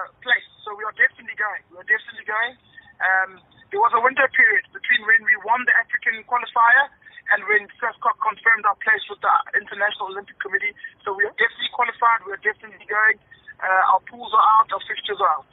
Uh, place. So we are definitely going. We are definitely going. Um, there was a winter period between when we won the African qualifier and when SASCOC confirmed our place with the International Olympic Committee. So we are definitely qualified. We are definitely going. Uh, our pools are out. Our fixtures are out.